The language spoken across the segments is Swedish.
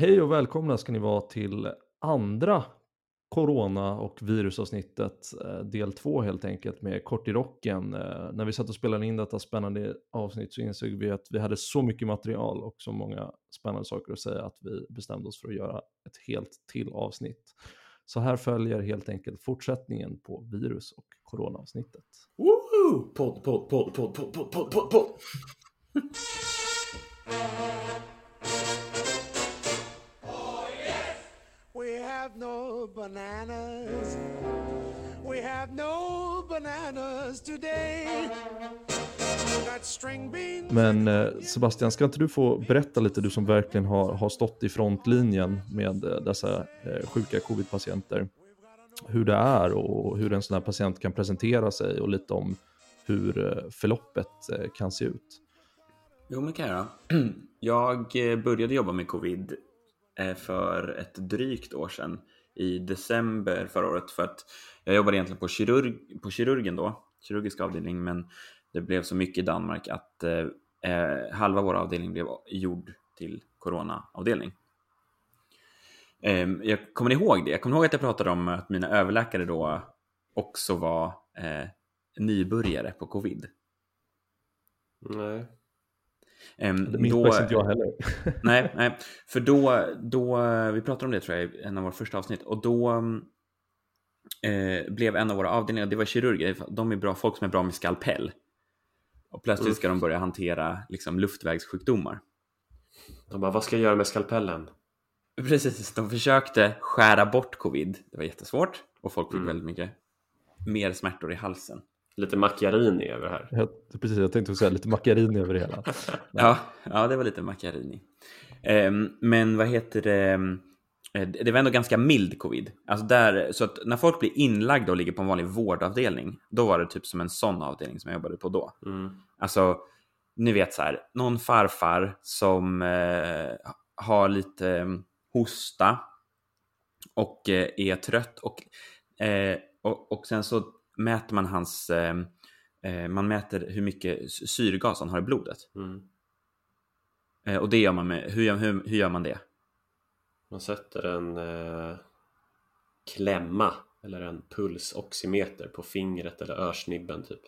Hej och välkomna ska ni vara till andra corona och virusavsnittet eh, del två helt enkelt med kort i rocken. Eh, när vi satt och spelade in detta spännande avsnitt så insåg vi att vi hade så mycket material och så många spännande saker att säga att vi bestämde oss för att göra ett helt till avsnitt. Så här följer helt enkelt fortsättningen på virus och coronaavsnittet. Woho! Podd, podd, podd, podd, podd, podd, podd, podd. No bananas. We have no bananas today. Men eh, Sebastian, ska inte du få berätta lite, du som verkligen har, har stått i frontlinjen med eh, dessa eh, sjuka covid-patienter, hur det är och hur en sån här patient kan presentera sig och lite om hur förloppet kan se ut. Jo, men kan jag. Jag började jobba med covid Eh, för ett drygt år sedan i december förra året för att jag jobbade egentligen på, kirurg, på kirurgen då, kirurgisk avdelning, men det blev så mycket i Danmark att eh, eh halva vår avdelning blev gjord till coronaavdelning. Eh, jag kommer ihåg det. Jag kommer ihåg att jag pratade om att mina överläkare då också var eh, nybörjare på covid. Nej. Ehm, Det minns då- faktiskt inte jag heller. nej, nej, för då, då, vi pratade om det tror jag i en av våra första avsnitt och då eh, blev en av våra avdelningar, det var kirurger, de är bra, folk som är bra med skalpell. Och plötsligt ska de börja hantera liksom, luftvägssjukdomar. De bara, vad ska jag göra med skalpellen? Precis, de försökte skära bort covid, det var jättesvårt och folk fick Mm. väldigt mycket mer smärtor i halsen. Lite macchiarini över det här. Jag, precis, jag tänkte säga lite makarin över det hela. Ja, ja, det var lite macchiarini. Ehm, men vad heter det? Eh, Det var ändå ganska mild covid. Alltså där, så att när folk blir inlagda och ligger på en vanlig vårdavdelning, då var det typ som en sån avdelning som jag jobbade på då. Mm. Alltså, ni vet så här, någon farfar som eh, har lite eh, hosta och eh, är trött och, eh, och, och sen så mäter man hans, eh, eh, man mäter hur mycket syrgas han har i blodet. Mm. Eh, och det gör man med, hur, hur, hur gör man det? Man sätter en eh, klämma eller en pulsoximeter på fingret eller örsnibben typ.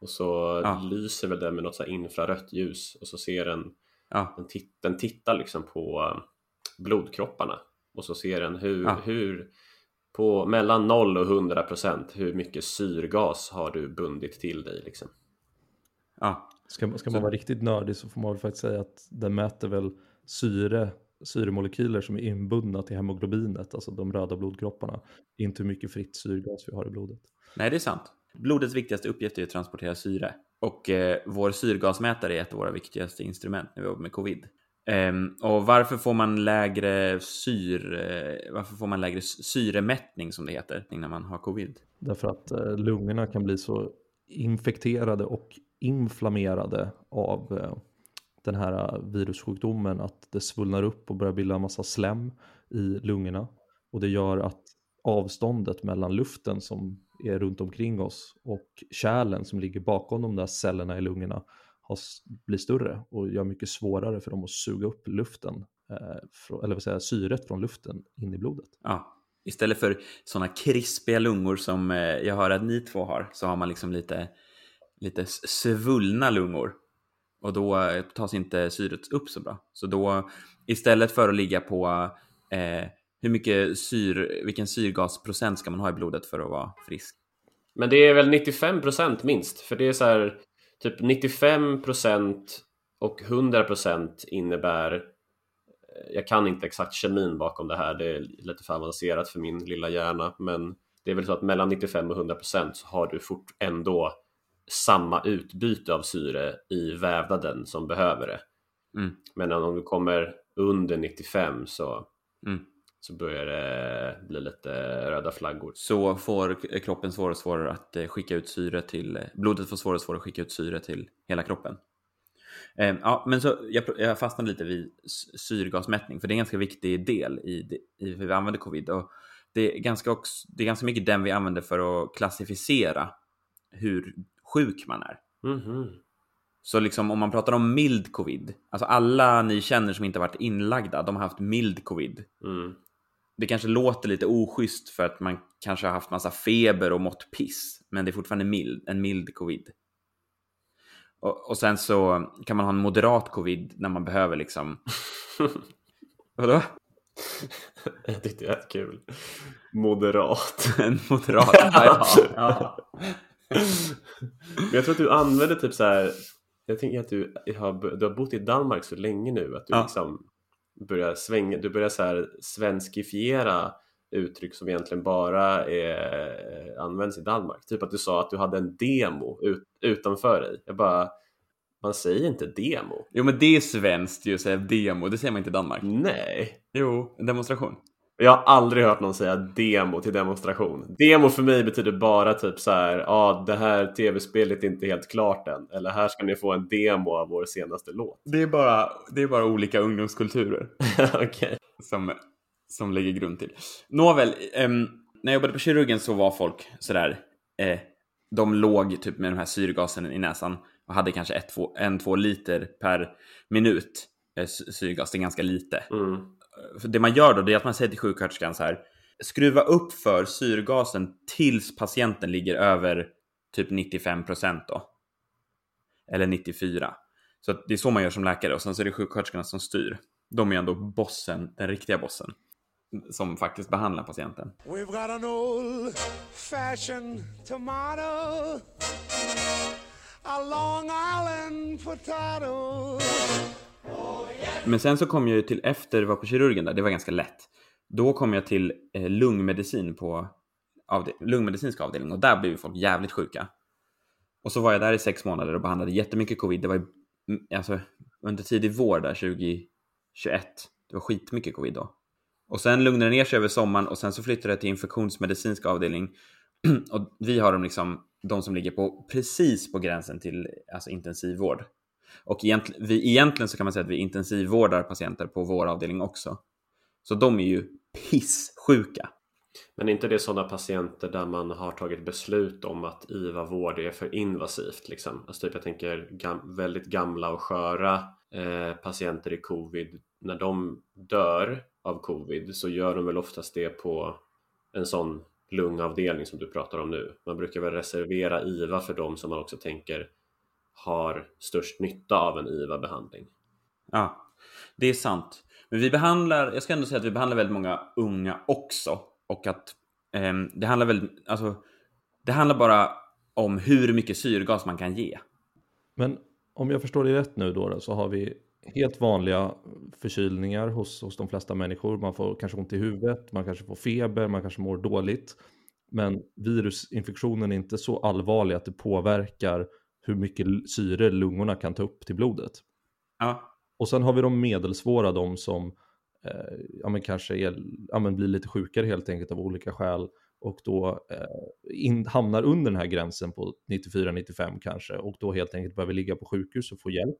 Och så Ja. lyser väl den med något så infrarött ljus och så ser den, Ja, den, tit- den tittar liksom på eh, blodkropparna och så ser den hur, Ja. hur på mellan 0 och 100 procent hur mycket syrgas har du bundit till dig liksom. ja, Ska, ska man vara riktigt nördig så får man väl faktiskt säga att den mäter väl syre, syremolekyler som är inbundna till hemoglobinet, alltså de röda blodkropparna, inte hur mycket fritt syrgas vi har i blodet. nej det är sant. Blodets viktigaste uppgift är att transportera syre. Och eh, vår syrgasmätare är ett av våra viktigaste instrument när vi jobbar med covid. Ehm, och varför får man lägre syr, eh, varför får man lägre syremättning som det heter när man har covid? Därför att eh, lungorna kan bli så infekterade och inflammerade av eh, den här virussjukdomen att det svullnar upp och börjar bilda en massa slem i lungorna. Och det gör att avståndet mellan luften som är runt omkring oss och kärlen som ligger bakom de där cellerna i lungorna har, blir större och gör mycket svårare för dem att suga upp luften, eh, eller vad säger jag, syret från luften in i blodet. Ja, istället för sådana krispiga lungor som eh, jag hör att ni två har så har man liksom lite, lite svullna lungor. Och då eh, tas inte syret upp så bra. Så då istället för att ligga på eh, hur mycket syr, vilken syrgasprocent ska man ha i blodet för att vara frisk? Men det är väl 95% minst, för det är så här typ 95% och 100% innebär eh, jag kan inte exakt kemin bakom det här, det är lite för avancerat för min lilla hjärna, men det är väl så att mellan 95 och 100% så har du fort ändå samma utbyte av syre i vävnaden som behöver det. Mm. Men om du kommer under 95 så, Mm. Så börjar det bli lite röda flaggor. Så får kroppen svårare och svårare att eh, skicka ut syre till, eh, blodet får svårare och svårare att skicka ut syre till hela kroppen. Eh, Ja, men så jag, jag fastnade lite vid syrgasmättning, för det är en ganska viktig del i, det- i hur vi använder covid. Och det, är ganska också, det är ganska mycket den vi använder för att klassificera hur sjuk man är. Mhm. Så liksom om man pratar om mild covid, alltså alla ni känner som inte varit inlagda, de har haft mild covid. Mm. Det kanske låter lite oschysst för att man kanske har haft massa feber och mått piss, men det är fortfarande mild, en mild covid. Och, och sen så kan man ha en moderat covid när man behöver liksom... Vadå? Jag tyckte det var kul. Moderat. En moderat? ja, ja. Men jag tror att du använder typ så här. Jag tänker att du har, du har bott i Danmark så länge nu att du Ja. liksom börjar svänga, du börjar så här svenskifiera uttryck som egentligen bara är, används i Danmark. Typ att du sa att du hade en demo ut, utanför dig. Jag bara, man säger inte demo. Jo, men det är svenskt ju att säga demo, det säger man inte i Danmark. Nej. Jo, en demonstration. Jag har aldrig hört någon säga demo till demonstration. Demo för mig betyder bara typ så här, ja ah, det här tv-spelet är inte helt klart än. Eller här ska ni få en demo av vår senaste låt. Det är bara, det är bara olika ungdomskulturer. Okej. som, som lägger grund till. Nåväl, ehm, när jag jobbade på kirurgen så var folk sådär, eh, de låg typ med de här syrgasen i näsan och hade kanske ett, två, en, två liter per minut eh, sy- syrgas, det är ganska lite. Mm. För det man gör då, det är att man säger till sjuksköterskan så här, skruva upp för syrgasen tills patienten ligger över typ 95 procent då. Eller 94. Så att det är så man gör som läkare och sen så är det sjuksköterskorna som styr. De är ändå bossen, den riktiga bossen. Som faktiskt behandlar patienten. We've got an old fashioned tomato, a Long Island potato. Men sen så kom jag ju till efter jag var på kirurgen där, det var ganska lätt. Då kom jag till eh, lungmedicin på avde- lungmedicinska avdelningen och där blev ju folk jävligt sjuka. Och så var jag där i sex månader och behandlade jättemycket covid. Det var ju, mm, alltså under tidig vår där 2021. Det var skitmycket covid då. Och sen lugnade det ner sig över sommaren och sen så flyttade jag till infektionsmedicinsk avdelning. och vi har de liksom, de som ligger på precis på gränsen till alltså intensivvård. Och egentligen, vi, egentligen så kan man säga att vi intensivvårdar patienter på vår avdelning också. Så de är ju pissjuka. Men är inte det sådana patienter där man har tagit beslut om att IVA-vård är för invasivt? Liksom? Alltså typ jag tänker gam väldigt gamla och sköra eh, patienter i covid. När de dör av covid så gör de väl oftast det på en sån lungavdelning som du pratar om nu. Man brukar väl reservera IVA för dem som man också tänker har störst nytta av en IVA-behandling. Ja, det är sant. Men vi behandlar, jag ska ändå säga att vi behandlar väldigt många unga också. Och att ehm, det handlar väl, alltså, det handlar bara om hur mycket syrgas man kan ge. Men om jag förstår det rätt nu då, då så har vi helt vanliga förkylningar hos, hos de flesta människor. Man får kanske ont i huvudet, man kanske får feber, man kanske mår dåligt. Men virusinfektionen är inte så allvarlig att det påverkar hur mycket syre lungorna kan ta upp till blodet. Ja, Och sen har vi de medelsvåra, de som eh, ja, men kanske är, ja, men blir lite sjukare helt enkelt av olika skäl och då eh, in, hamnar under den här gränsen på 94-95 kanske och då helt enkelt behöver ligga på sjukhus och få hjälp.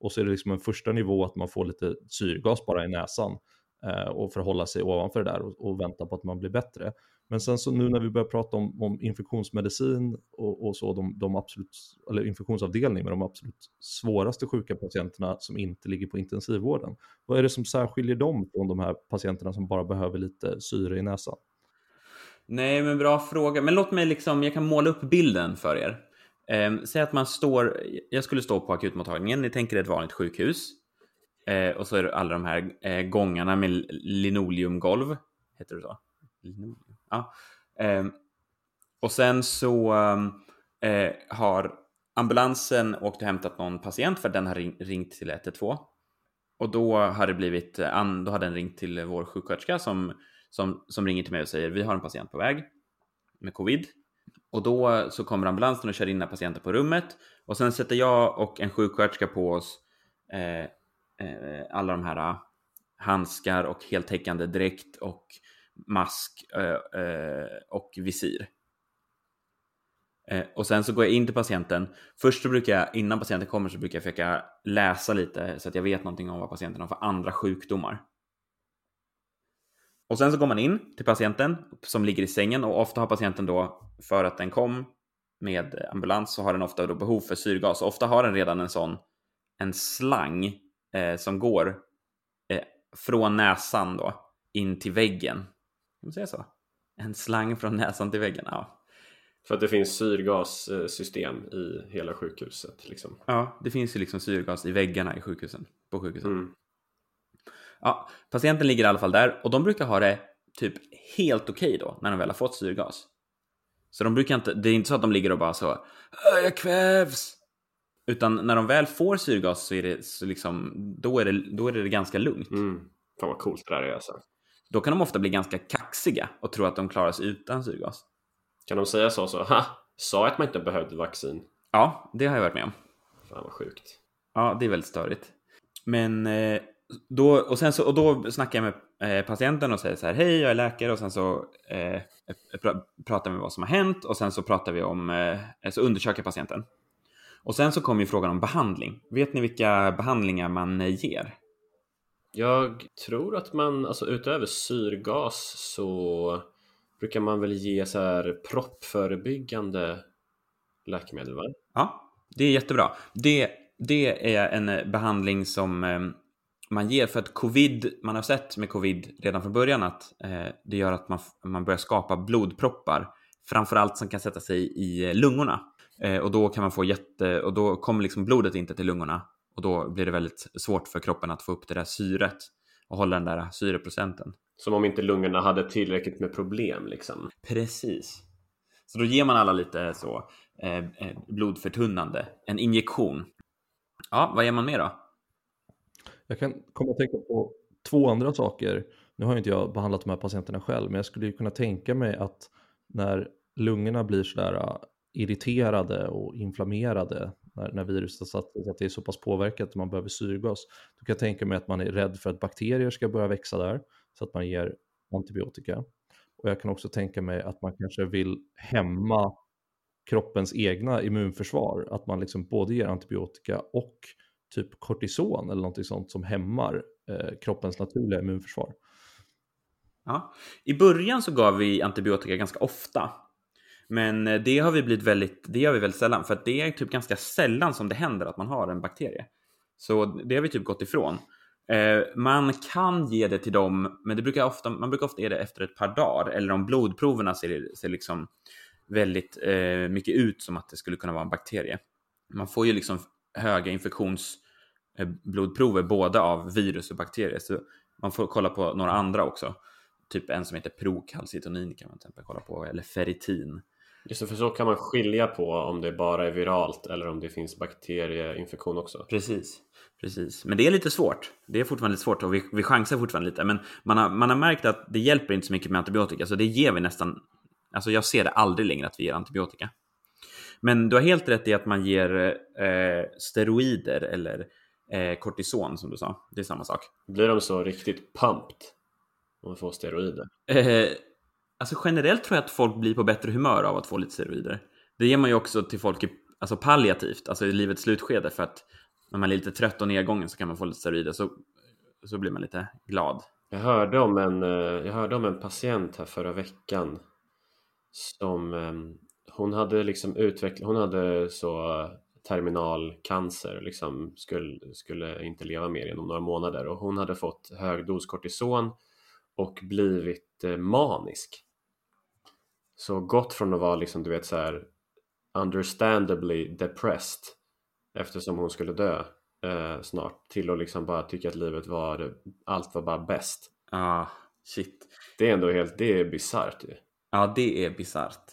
Och så är det liksom en första nivå att man får lite syrgas bara i näsan eh, och förhålla sig ovanför det där och, och vänta på att man blir bättre. Men sen så nu när vi börjar prata om, om infektionsmedicin och, och så, de, de absolut, eller infektionsavdelning med de absolut svåraste sjuka patienterna som inte ligger på intensivvården. Vad är det som särskiljer dem från de här patienterna som bara behöver lite syre i näsan? nej men bra fråga. Men låt mig liksom, jag kan måla upp bilden för er. Eh, säg att man står, jag skulle stå på akutmottagningen, ni tänker ett vanligt sjukhus. Eh, och så är det alla de här eh, gångarna med linoleumgolv. Heter det så? Linoleum? Ja. Eh, och sen så ehm, eh, har ambulansen åkt och hämtat någon patient för den har ring, ringt till 112. Och då har det blivit, eh, då har den ringt till vår sjuksköterska som, som, som ringer till mig och säger vi har en patient på väg med covid. Och då så kommer ambulansen och kör in den här patienten på rummet. Och sen sätter jag och en sjuksköterska på oss eh, eh, alla de här ah, handskar och heltäckande dräkt och mask eh, eh, och visir. Eh, och sen så går jag in till patienten. Först så brukar jag, innan patienten kommer så brukar jag försöka läsa lite så att jag vet någonting om vad patienten har för andra sjukdomar. Och sen så går man in till patienten som ligger i sängen och ofta har patienten då, för att den kom med ambulans så har den ofta då behov för syrgas. Ofta har den redan en sån en slang eh, som går eh, från näsan då in till väggen. Kan man säga så? En slang från näsan till väggen, ja. För att det finns syrgassystem i hela sjukhuset. Liksom. Ja, det finns ju liksom syrgas i väggarna i sjukhusen, på sjukhusen. Mm. Ja, patienten ligger i alla fall där och de brukar ha det typ helt okej då när de väl har fått syrgas. Så de brukar inte, det är inte så att de ligger och bara så "Åh, jag kvävs. Utan när de väl får syrgas så är det så liksom, då är det, då är det ganska lugnt. Mm. Fan vad coolt det där är alltså. Då kan de ofta bli ganska kaxiga och tro att de klarar sig utan syrgas. Kan de säga så så? Ha! Sa att man inte behövde vaccin. Ja, det har jag varit med om. Fan vad sjukt. Ja, det är väldigt störigt. Men eh, då, och, sen så, och då snackar jag med eh, patienten och säger så här, hej, jag är läkare och sen så eh, pr pratar vi om vad som har hänt och sen så pratar vi om, eh, så undersöker patienten. Och sen så kommer ju frågan om behandling. Vet ni vilka behandlingar man eh, ger? Jag tror att man, alltså utöver syrgas så brukar man väl ge så här proppförebyggande läkemedel va? Ja, det är jättebra. Det, det är en behandling som ehm, man ger för att covid, man har sett med covid redan från början att eh, det gör att man, man börjar skapa blodproppar, framförallt som kan sätta sig i lungorna. Eh, och då kan man få jätte, och då kommer liksom blodet inte till lungorna och då blir det väldigt svårt för kroppen att få upp det där syret och hålla den där syreprocenten. Som om inte lungorna hade tillräckligt med problem liksom. Precis. Så då ger man alla lite så eh, eh, blodförtunnande, en injektion. Ja, vad ger man mer då? Jag kan komma att tänka på två andra saker. Nu har ju inte jag behandlat de här patienterna själv, men jag skulle ju kunna tänka mig att när lungorna blir sådär äh, irriterade och inflammerade när, när viruset har satt sig, att det är så pass påverkat att man behöver syrgas, då kan jag tänka mig att man är rädd för att bakterier ska börja växa där, så att man ger antibiotika. Och jag kan också tänka mig att man kanske vill hämma kroppens egna immunförsvar, att man liksom både ger antibiotika och typ kortison eller någonting sånt som hämmar eh, kroppens naturliga immunförsvar. Ja. I början så gav vi antibiotika ganska ofta. Men eh, det har vi blivit väldigt, det gör vi väldigt sällan för att det är typ ganska sällan som det händer att man har en bakterie. Så det har vi typ gått ifrån. Eh, man kan ge det till dem, men det brukar ofta, man brukar ofta ge det efter ett par dagar eller om blodproverna ser, ser liksom väldigt eh, mycket ut som att det skulle kunna vara en bakterie. Man får ju liksom höga infektionsblodprover eh, både av virus och bakterier. Så man får kolla på några andra också. Typ en som heter procalcitonin kan man till exempel kolla på, eller ferritin. Just det, för så kan man skilja på om det bara är viralt eller om det finns bakterieinfektion också. Precis, precis. Men det är lite svårt. Det är fortfarande lite svårt och vi, vi chansar fortfarande lite. Men man har, man har märkt att det hjälper inte så mycket med antibiotika, så det ger vi nästan. Alltså jag ser det aldrig längre att vi ger antibiotika. Men du har helt rätt i att man ger eh, steroider eller eh, kortison som du sa. Det är samma sak. Blir de så riktigt pumped om man får steroider? Eh, alltså generellt tror jag att folk blir på bättre humör av att få lite steroider. Det ger man ju också till folk i, alltså palliativt, alltså i livets slutskede för att när man är lite trött och nedgången så kan man få lite steroider så, så blir man lite glad. Jag hörde om en, eh, jag hörde om en patient här förra veckan som ehm, hon hade liksom utvecklat, hon hade så eh, terminalcancer, liksom skulle, skulle inte leva mer inom några månader och hon hade fått hög dos kortison och blivit eh, manisk. Så gått från att vara liksom du vet så här understandably depressed eftersom hon skulle dö eh, snart till att liksom bara tycka att livet var, allt var bara bäst. Ah, shit. Det är ändå helt, det är bisarrt ju. Ja, det är bisarrt.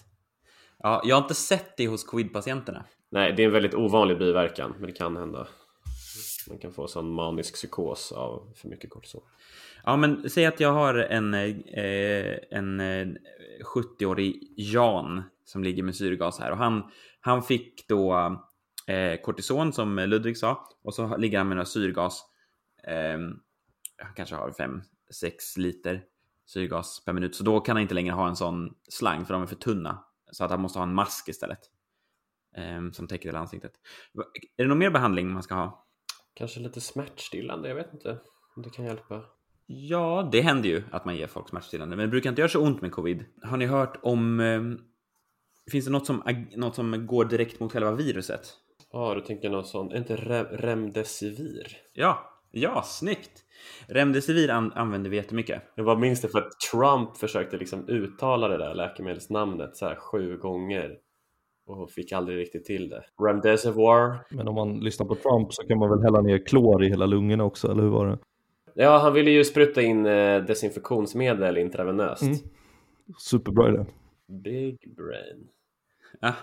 Ja, jag har inte sett det hos covid-patienterna. Nej, det är en väldigt ovanlig biverkan, men det kan hända. Man kan få sån manisk psykos av för mycket kortison. Ja, men säg att jag har en, eh, en eh, 70-årig Jan som ligger med syrgas här och han, han fick då eh, kortison som Ludvig sa och så ligger han med några syrgas. Eh, han kanske har 5-6 liter syrgas per minut, så då kan han inte längre ha en sån slang för de är för tunna. Så att han måste ha en mask istället. Eh, som täcker hela ansiktet. Är det någon mer behandling man ska ha? Kanske lite smärtstillande, jag vet inte om det kan hjälpa. Ja, det händer ju att man ger folk smärtstillande, men det brukar inte göra så ont med covid. Har ni hört om eh, finns det något som, något som går direkt mot själva viruset? Ja, du tänker någon sån, är inte Re- Remdesivir? Ja, ja, snyggt! Remdesivir an- använder vi jättemycket. Jag bara minns det för att Trump försökte liksom uttala det där läkemedelsnamnet så här sju gånger och fick aldrig riktigt till det. Remdesivir. Men om man lyssnar på Trump så kan man väl hälla ner klor i hela lungorna också, eller hur var det? Ja, han ville ju spruta in eh, desinfektionsmedel intravenöst. Mm. Superbra idé. Big brain. Ja.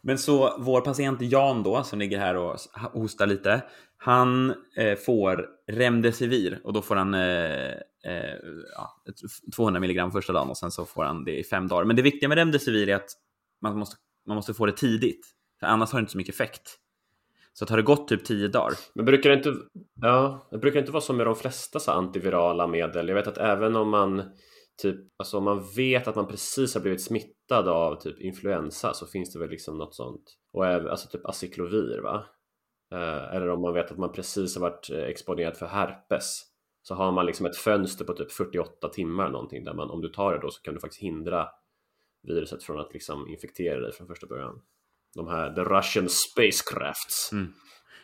Men så vår patient Jan då, som ligger här och hostar lite, han eh, får Remdesivir och då får han eh, eh, ja, ett- 200 milligram första dagen och sen så får han det i fem dagar. Men det viktiga med Remdesivir är att man måste, man måste få det tidigt, för annars har det inte så mycket effekt. Så att har det gått typ 10 dagar, Men brukar det inte, ja, det brukar inte vara så med de flesta så antivirala medel. Jag vet att även om man typ, alltså om man vet att man precis har blivit smittad av typ influensa så finns det väl liksom något sånt. Och även, alltså typ acyklovir va? Eh, eller om man vet att man precis har varit eh, exponerad för herpes så har man liksom ett fönster på typ 48 timmar någonting där man, om du tar det då så kan du faktiskt hindra viruset från att liksom infektera dig från första början. De här, the Russian spacecrafts.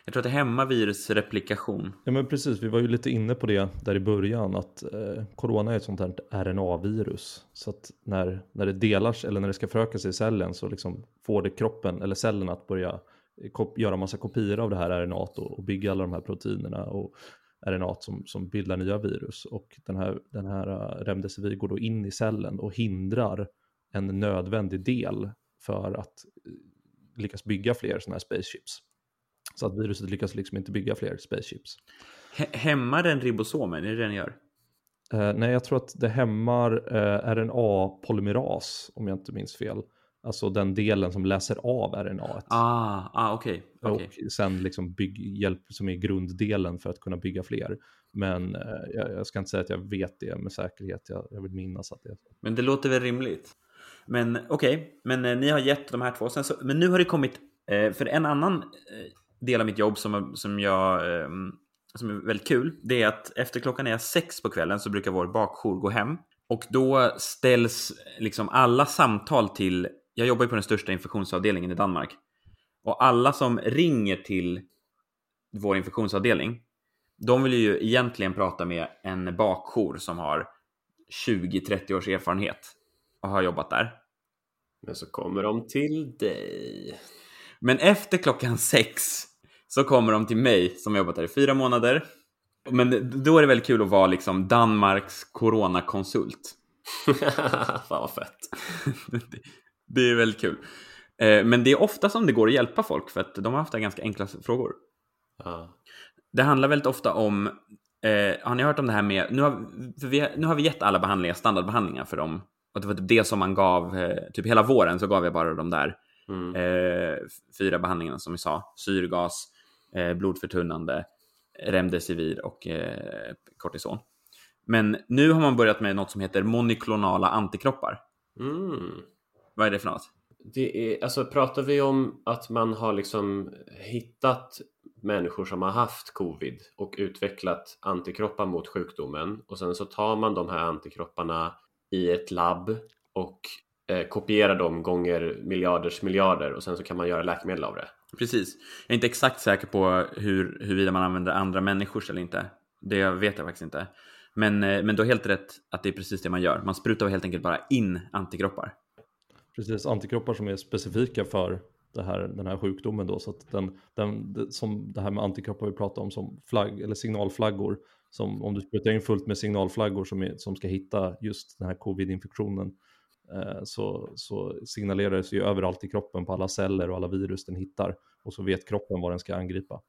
jag tror att det hämmar virusreplikation. Ja men precis, vi var ju lite inne på det där i början att eh, corona är ett sånt här RNA-virus. Så att när, när det delas eller när det ska föröka sig i cellen så liksom får det kroppen eller cellen att börja kop- göra massa kopior av det här RNA och, och bygga alla de här proteinerna och RNA som, som bildar nya virus. Och den här, den här eh, remdesivir går då in i cellen och hindrar en nödvändig del för att eh, lyckas bygga fler sådana här spaceships. Så att viruset lyckas liksom inte bygga fler spaceships. Hä- hämmar den ribosomen? Är det det den gör? Eh, nej, jag tror att det hämmar eh, RNA-polymeras om jag inte minns fel. Alltså den delen som läser av RNA. Ah, ah okej. okej. Och sen liksom bygg, hjälp som är grunddelen för att kunna bygga fler. Men eh, jag, jag ska inte säga att jag vet det med säkerhet. Jag, jag vill minnas att det är så. Men det låter väl rimligt. Men okej, men eh, ni har gett de här två. Sen så, men nu har det kommit, eh, för en annan eh, del av mitt jobb som, som jag eh, som är väldigt kul, det är att efter klockan är sex på kvällen så brukar vår bakjour gå hem. Och då ställs liksom alla samtal till, jag jobbar ju på den största infektionsavdelningen i Danmark. Och alla som ringer till vår infektionsavdelning, de vill ju egentligen prata med en bakjour som har 20-30 års erfarenhet och har jobbat där. Men så kommer de till dig. Men efter klockan sex så kommer de till mig som har jobbat där i fyra månader. Men då är det väldigt kul att vara liksom Danmarks coronakonsult. Fan vad fett. Det- är väldigt kul. Eh, Men det är ofta som det går att hjälpa folk för att de har haft ganska enkla frågor. Ja. Det handlar väldigt ofta om, eh, har ni hört om det här med, nu har, vi, nu har vi gett alla behandlingar standardbehandlingar för dem. Och det var typ det som man gav, eh, typ hela våren så gav jag bara de där Mm. eh, fyra behandlingarna som vi sa. Syrgas, eh, blodförtunnande, remdesivir och eh, kortison. Men nu har man börjat med något som heter monoklonala antikroppar. Mm. Vad är det för något? Det är, alltså pratar vi om att man har liksom hittat människor som har haft covid och utvecklat antikroppar mot sjukdomen och sen så tar man de här antikropparna i ett labb och eh, kopierar dem gånger miljarders miljarder och sen så kan man göra läkemedel av det. Precis. Jag är inte exakt säker på hur, huruvida man använder andra människors eller inte. Det vet jag faktiskt inte. Men, eh, men du har helt rätt att det är precis det man gör. Man sprutar helt enkelt bara in antikroppar. Precis, antikroppar som är specifika för det här, den här sjukdomen då. Så att den, den, som det här med antikroppar vi pratar om som flagg, eller signalflaggor. Som om du sprutar in fullt med signalflaggor som, är, som ska hitta just den här covid-infektionen. Eh, så, så signalerar det sig ju överallt i kroppen på alla celler och alla virus den hittar. Och så vet kroppen vad den ska angripa.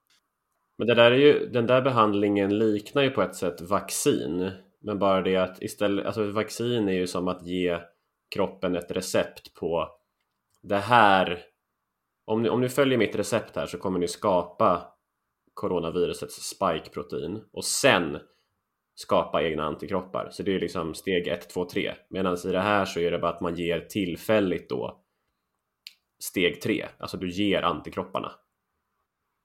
Men det där är ju, den där behandlingen liknar ju på ett sätt vaccin. Men bara det att istället, alltså vaccin är ju som att ge kroppen ett recept på det här. Om ni, om ni följer mitt recept här så kommer ni skapa coronavirusets spike-protein och sen skapa egna antikroppar. Så det är liksom steg 1, 2, 3. Medan i det här så är det bara att man ger tillfälligt då steg 3. Alltså du ger antikropparna.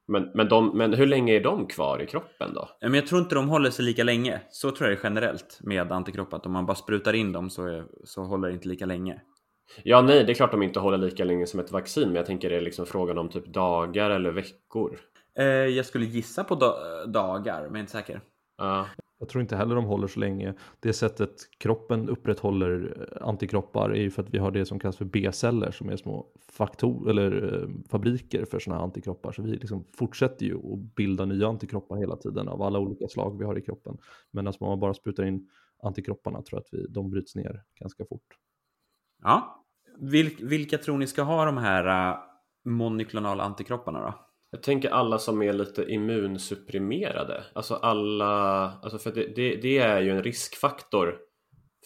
Men, men, de, men hur länge är de kvar i kroppen då? Men jag tror inte de håller sig lika länge. Så tror jag det är generellt med antikroppar. Att om man bara sprutar in dem så, är, så håller det inte lika länge. Ja, nej, det är klart de inte håller lika länge som ett vaccin, men jag tänker det är liksom frågan om typ dagar eller veckor. Eh, jag skulle gissa på da- dagar, men jag är inte säker. Ja, Jag tror inte heller de håller så länge. Det sättet kroppen upprätthåller eh, antikroppar är ju för att vi har det som kallas för B-celler som är små faktor eller eh, fabriker för sådana här antikroppar. Så vi liksom fortsätter ju att bilda nya antikroppar hela tiden av alla olika slag vi har i kroppen. Men alltså om man bara sprutar in antikropparna tror jag att vi, de bryts ner ganska fort. Ja. Vil- vilka tror ni ska ha de här uh, monoklonala antikropparna då? Jag tänker alla som är lite immunsupprimerade. Alltså alla, alltså för det, det, det är ju en riskfaktor.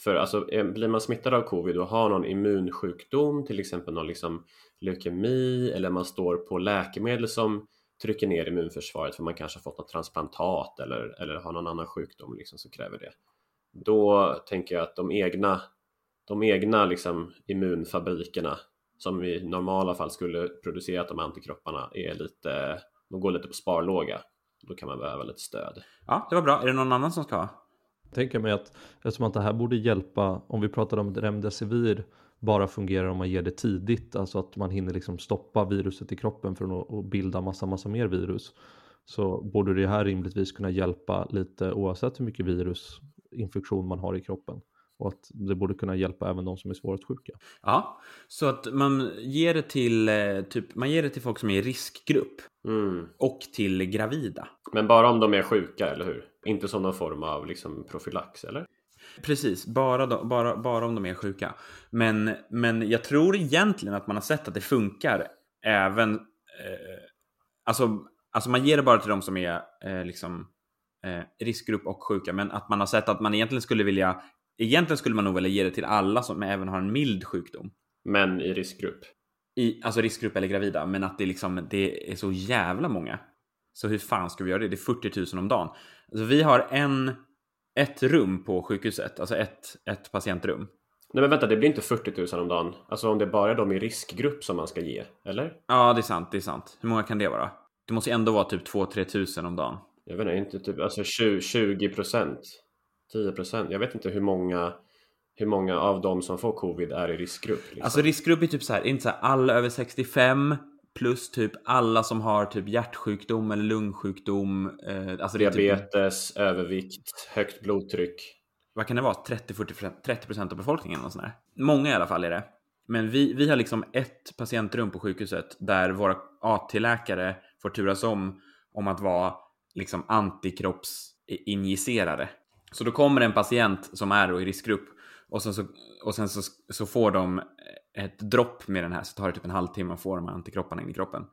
För alltså, eh, blir man smittad av covid och har någon immunsjukdom, till exempel någon liksom leukemi eller man står på läkemedel som trycker ner immunförsvaret för man kanske har fått något transplantat eller, eller har någon annan sjukdom liksom, som kräver det. Då tänker jag att de egna, de egna liksom, immunfabrikerna som i normala fall skulle producerat de antikropparna är lite, de går lite på sparlåga. Då kan man behöva lite stöd. Ja, det var bra. Är det någon annan som ska ha? Tänker mig att eftersom att det här borde hjälpa, om vi pratar om remdesivir, bara fungerar om man ger det tidigt, alltså att man hinner liksom stoppa viruset i kroppen från att att bilda massa, massa mer virus. Så borde det här rimligtvis kunna hjälpa lite oavsett hur mycket virusinfektion man har i kroppen. Och att det borde kunna hjälpa även de som är svårt sjuka. Ja, så att man ger det till, eh, typ, man ger det till folk som är i riskgrupp Mm. och till gravida. Men bara om de är sjuka, eller hur? Inte som någon form av liksom profylax, eller? Precis, bara, då, bara, bara om de är sjuka. Men, men jag tror egentligen att man har sett att det funkar även... Eh, alltså, alltså man ger det bara till de som är eh, liksom eh, riskgrupp och sjuka. Men att man har sett att man egentligen skulle vilja... Egentligen skulle man nog vilja ge det till alla som även har en mild sjukdom. Men i riskgrupp. I, alltså riskgrupp eller gravida. Men att det, liksom, det är så jävla många. Så hur fan ska vi göra det? Det är 40 000 om dagen. Alltså vi har en, ett rum på sjukhuset. Alltså ett, ett patientrum. Nej men vänta, det blir inte 40 000 om dagen. Alltså om det bara är de i riskgrupp som man ska ge, eller? Ja, det är sant. Det är sant. Hur många kan det vara? Det måste ändå vara typ 2-3 tusen om dagen. Jag vet inte, inte typ, alltså 20, 20 procent, 10 procent. Jag vet inte hur många, hur många av dem som får covid är i riskgrupp. Liksom. Alltså riskgrupp är typ så här, inte så här alla över 65 plus typ alla som har typ hjärtsjukdom eller lungsjukdom. Eh, alltså typ, Diabetes, övervikt, högt blodtryck. vad kan det vara? 30-40 30 procent av befolkningen sån här. Många i alla fall är det. Men vi, vi har liksom ett patientrum på sjukhuset där våra AT-läkare får turas om om att vara liksom antikroppsinjicerare. Så då kommer en patient som är då i riskgrupp och sen, så, och sen så, så får de ett dropp med den här så tar det typ en halvtimme att få de här antikropparna in i kroppen.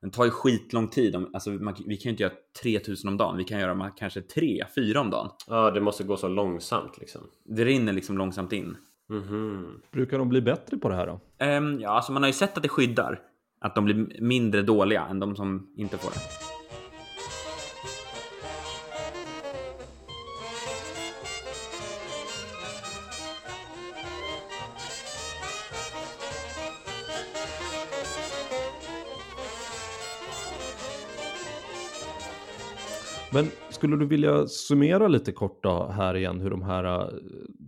Den tar ju skitlång tid. Om, alltså man, vi kan ju inte göra 3000 om dagen. Vi kan göra ma- kanske 3-4 om dagen. Ja, det måste gå så långsamt liksom. Det rinner liksom långsamt in. Mhm. Brukar de bli bättre på det här då? Ehm, ja, alltså man har ju sett att det skyddar. Att de blir mindre dåliga än de som inte får det. Men skulle du vilja summera lite kort då här igen hur de här eh,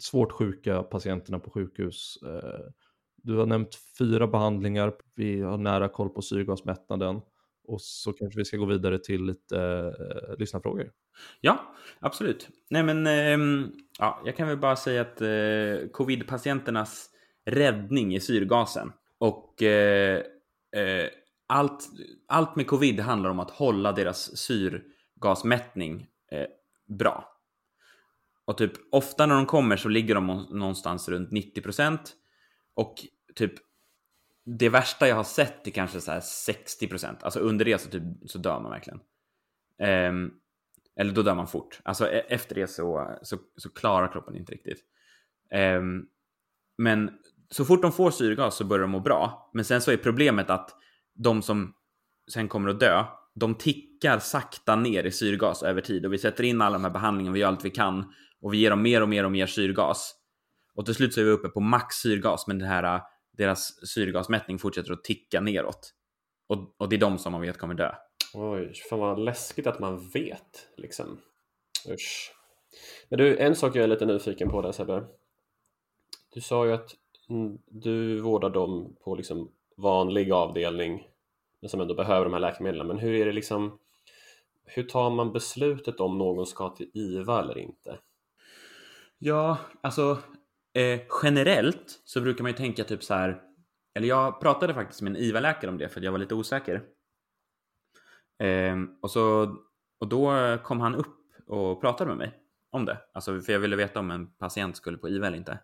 svårt sjuka patienterna på sjukhus, eh, du har nämnt fyra behandlingar, vi har nära koll på syrgasmättnaden och så kanske vi ska gå vidare till lite eh, lyssnarfrågor. Ja, absolut. Nej, men eh, ja, jag kan väl bara säga att eh, covid-patienternas räddning är syrgasen. Och eh, eh, allt, allt med covid handlar om att hålla deras syrgasmättning eh, bra. Och typ ofta när de kommer så ligger de någonstans runt 90% och typ det värsta jag har sett är kanske så här 60 Alltså under det så, typ, så dör man verkligen. Ehm, eller då dör man fort. Alltså e-, efter det så, så, så klarar kroppen inte riktigt. Ehm, men så fort de får syrgas så börjar de må bra. Men sen så är problemet att de som sen kommer att dö, de tickar sakta ner i syrgas över tid. Och vi sätter in alla de här behandlingarna, vi gör allt vi kan. Och vi ger dem mer och mer och mer syrgas. Och till slut så är vi uppe på max syrgas, men det här, äh, deras syrgasmättning fortsätter att ticka neråt. Och, och det är de som man vet kommer dö. Oj, fan vad läskigt att man vet liksom. Usch. Men du, en sak jag är lite nyfiken på där Sebbe. Du sa ju att Du vårdar dem på liksom vanlig avdelning men som ändå behöver de här läkemedlen. Men hur är det liksom? Hur tar man beslutet om någon ska till IVA eller inte? Ja, alltså eh, generellt så brukar man ju tänka typ så här. Eller jag pratade faktiskt med en IVA-läkare om det för att jag var lite osäker. Eh, och, så, och då kom han upp och pratade med mig om det. Alltså för jag ville veta om en patient skulle på IVA eller inte.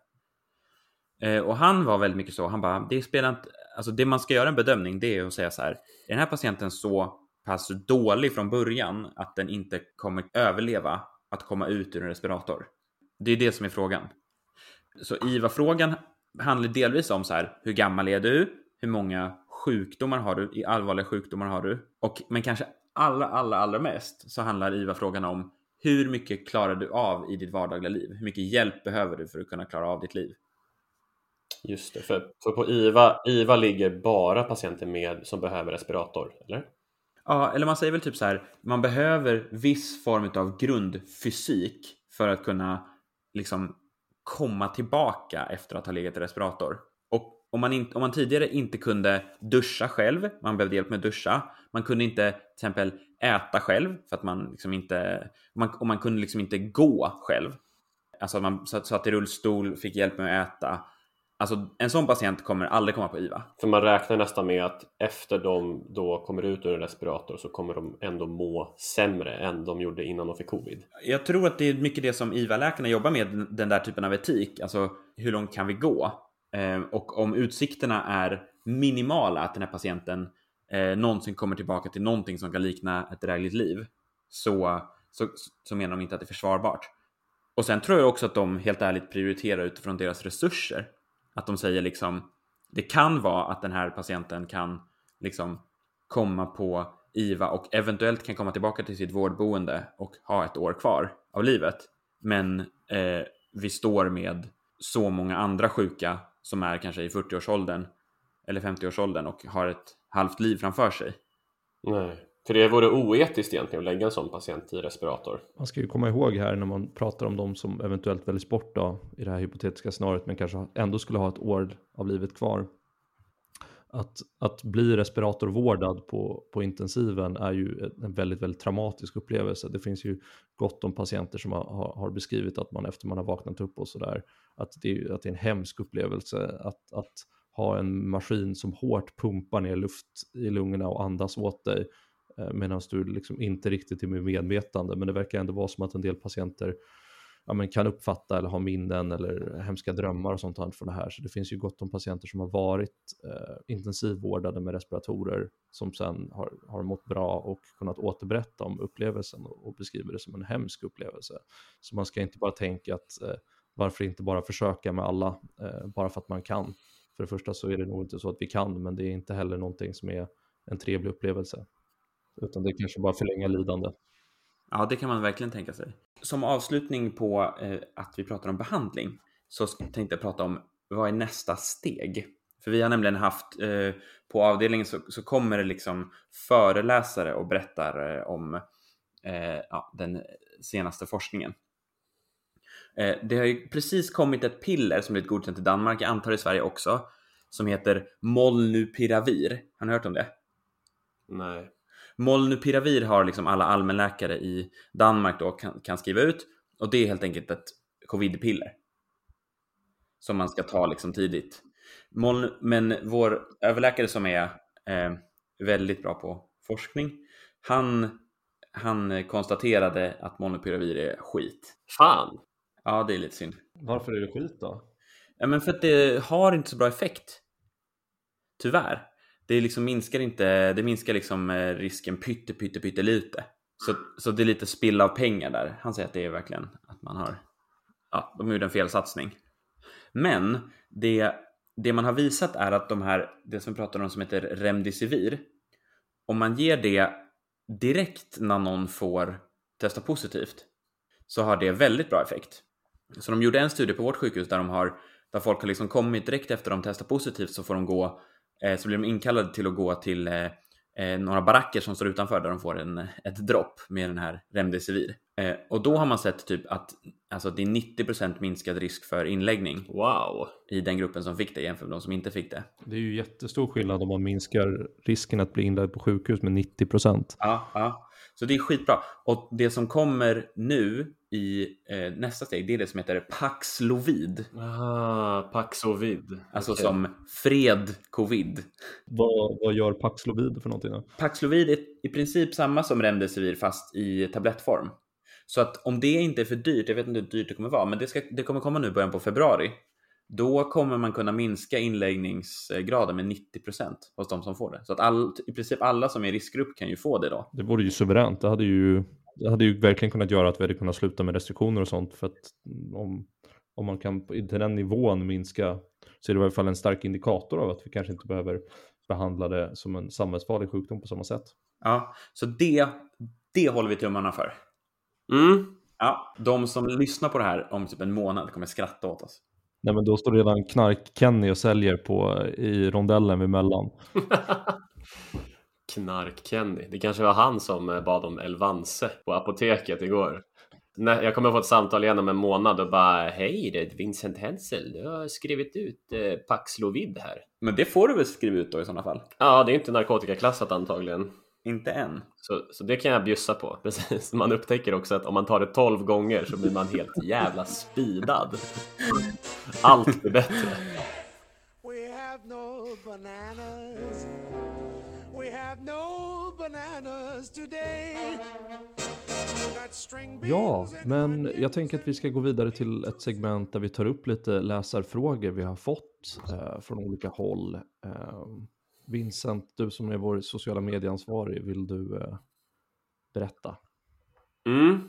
Eh, och han var väldigt mycket så. Han bara, det spelar inte, alltså det man ska göra en bedömning det är att säga så här. Är den här patienten så pass dålig från början att den inte kommer överleva att komma ut ur en respirator? Det är det som är frågan. Så IVA-frågan handlar delvis om så här, hur gammal är du? Hur många sjukdomar har du? I allvarliga sjukdomar har du? Och, men kanske allra, allra, allra mest så handlar IVA-frågan om hur mycket klarar du av i ditt vardagliga liv? Hur mycket hjälp behöver du för att kunna klara av ditt liv? Just det, för, för på IVA, IVA ligger bara patienter med som behöver respirator, eller? Ja, eller man säger väl typ så här, man behöver viss form av grundfysik för att kunna liksom komma tillbaka efter att ha legat i respirator. Och om man, in, om man tidigare inte kunde duscha själv, man behövde hjälp med att duscha, man kunde inte till exempel äta själv för att man liksom inte, man, och man kunde liksom inte gå själv. Alltså att man satt, satt i rullstol, fick hjälp med att äta. Alltså en sån patient kommer aldrig komma på IVA. För man räknar nästan med att efter de då kommer ut ur en respirator så kommer de ändå må sämre än de gjorde innan de fick covid. Jag tror att det är mycket det som IVA-läkarna jobbar med, den där typen av etik. Alltså hur långt kan vi gå? Eh, och om utsikterna är minimala att den här patienten eh, någonsin kommer tillbaka till någonting som kan likna ett drägligt liv så, så, så menar de inte att det är försvarbart. Och sen tror jag också att de helt ärligt prioriterar utifrån deras resurser. Att de säger liksom det kan vara att den här patienten kan liksom komma på IVA och eventuellt kan komma tillbaka till sitt vårdboende och ha ett år kvar av livet. Men eh, vi står med så många andra sjuka som är kanske i 40-årsåldern eller 50-årsåldern och har ett halvt liv framför sig. Nej, för det vore oetiskt egentligen att lägga en sån patient i respirator. Man ska ju komma ihåg här när man pratar om de som eventuellt väljs bort då, i det här hypotetiska scenariot men kanske ändå skulle ha ett år av livet kvar. Att, att bli respiratorvårdad på, på intensiven är ju en väldigt, väldigt traumatisk upplevelse. Det finns ju gott om patienter som har, har beskrivit att man efter man har vaknat upp och sådär, att, det att det är en hemsk upplevelse att, att ha en maskin som hårt pumpar ner luft i lungorna och andas åt dig Eh, medan du liksom inte riktigt är med medvetande. Men det verkar ändå vara som att en del patienter ja, men kan uppfatta eller ha minnen eller hemska drömmar och sånt här från det här. Så det finns ju gott om patienter som har varit eh, intensivvårdade med respiratorer som sen har, har mått bra och kunnat återberätta om upplevelsen och, och beskriver det som en hemsk upplevelse. Så man ska inte bara tänka att eh, varför inte bara försöka med alla eh, bara för att man kan. För det första så är det nog inte så att vi kan, men det är inte heller någonting som är en trevlig upplevelse. Utan det kanske bara förlänga lidande. Ja, det kan man verkligen tänka sig. Som avslutning på eh, att vi pratar om behandling så tänkte jag prata om vad är nästa steg? För vi har nämligen haft eh, på avdelningen så, så kommer det liksom föreläsare och berättar eh, om eh, ja, den senaste forskningen. Eh, det har ju precis kommit ett piller som blivit godkänt i Danmark, jag antar i Sverige också, som heter Molnupiravir. Har ni hört om det? Nej. Molnupiravir har liksom alla allmänläkare i Danmark då kan, kan skriva ut och det är helt enkelt ett covidpiller. Som man ska ta liksom tidigt. Moln, men vår överläkare som är eh, väldigt bra på forskning, han, han konstaterade att molnupiravir är skit. Fan! Ja, det är lite synd. Varför är det skit då? Ja, men för att det har inte så bra effekt. Tyvärr. Det liksom minskar inte, det minskar liksom eh, risken pytte, pytte, pytte lite. Så, så det är lite spill av pengar där. Han säger att det är verkligen att man har, ja, de gjorde en felsatsning. Men det, det man har visat är att de här, det som vi pratar om som heter Remdesivir, om man ger det direkt när någon får testa positivt så har det väldigt bra effekt. Så de gjorde en studie på vårt sjukhus där de har där folk har liksom kommit direkt efter de testar positivt så får de gå så blir de inkallade till att gå till eh, eh, några baracker som står utanför där de får en, ett dropp med den här Remdesivir. Eh, och då har man sett typ att alltså, det är 90% minskad risk för inläggning Wow! i den gruppen som fick det jämfört med de som inte fick det. Det är ju jättestor skillnad om man minskar risken att bli inlagd på sjukhus med 90 procent. Ja, ja. Så det är skitbra. Och det som kommer nu i eh, nästa steg, det är det som heter Paxlovid. Ah, Paxlovid. Alltså Okej. som fred covid. Vad, vad gör Paxlovid för någonting? Då? Paxlovid är i princip samma som Remdesivir fast i tablettform. Så att om det inte är för dyrt, jag vet inte hur dyrt det kommer vara, men det, ska, det kommer komma nu i början på februari. Då kommer man kunna minska inläggningsgraden med 90% hos de som får det. Så att all, i princip alla som är i riskgrupp kan ju få det då. Det vore ju suveränt. Det hade ju, det hade ju verkligen kunnat göra att vi hade kunnat sluta med restriktioner och sånt. För att om, om man kan till den nivån minska så är det i alla fall en stark indikator av att vi kanske inte behöver behandla det som en samhällsfarlig sjukdom på samma sätt. Ja, så det, det håller vi tummarna för. Mm. Ja, de som lyssnar på det här om typ en månad kommer skratta åt oss. Nej men då står redan Knark-Kenny och säljer på, i rondellen vid Mellan. Knark-Kenny. Det kanske var han som eh, bad om Elvanse på apoteket igår. Nej, jag kommer få ett samtal igen om en månad och bara Hej, det är Vincent Hensel. Du har skrivit ut eh, Paxlovid här. Men det får du väl skriva ut då i sådana fall? Ja, det är inte narkotikaklassat antagligen. Inte än. Så, så det kan jag bjussa på. Precis. Man upptäcker också att om man tar det 12 gånger så blir man helt jävla speedad. Allt blir bättre. We have no bananas. We have no bananas today. Ja, men jag tänker att vi ska gå vidare till ett segment där vi tar upp lite läsarfrågor vi har fått eh, från olika håll. Eh, Vincent, du som är vår sociala medieansvarig, vill du eh, berätta? Mm.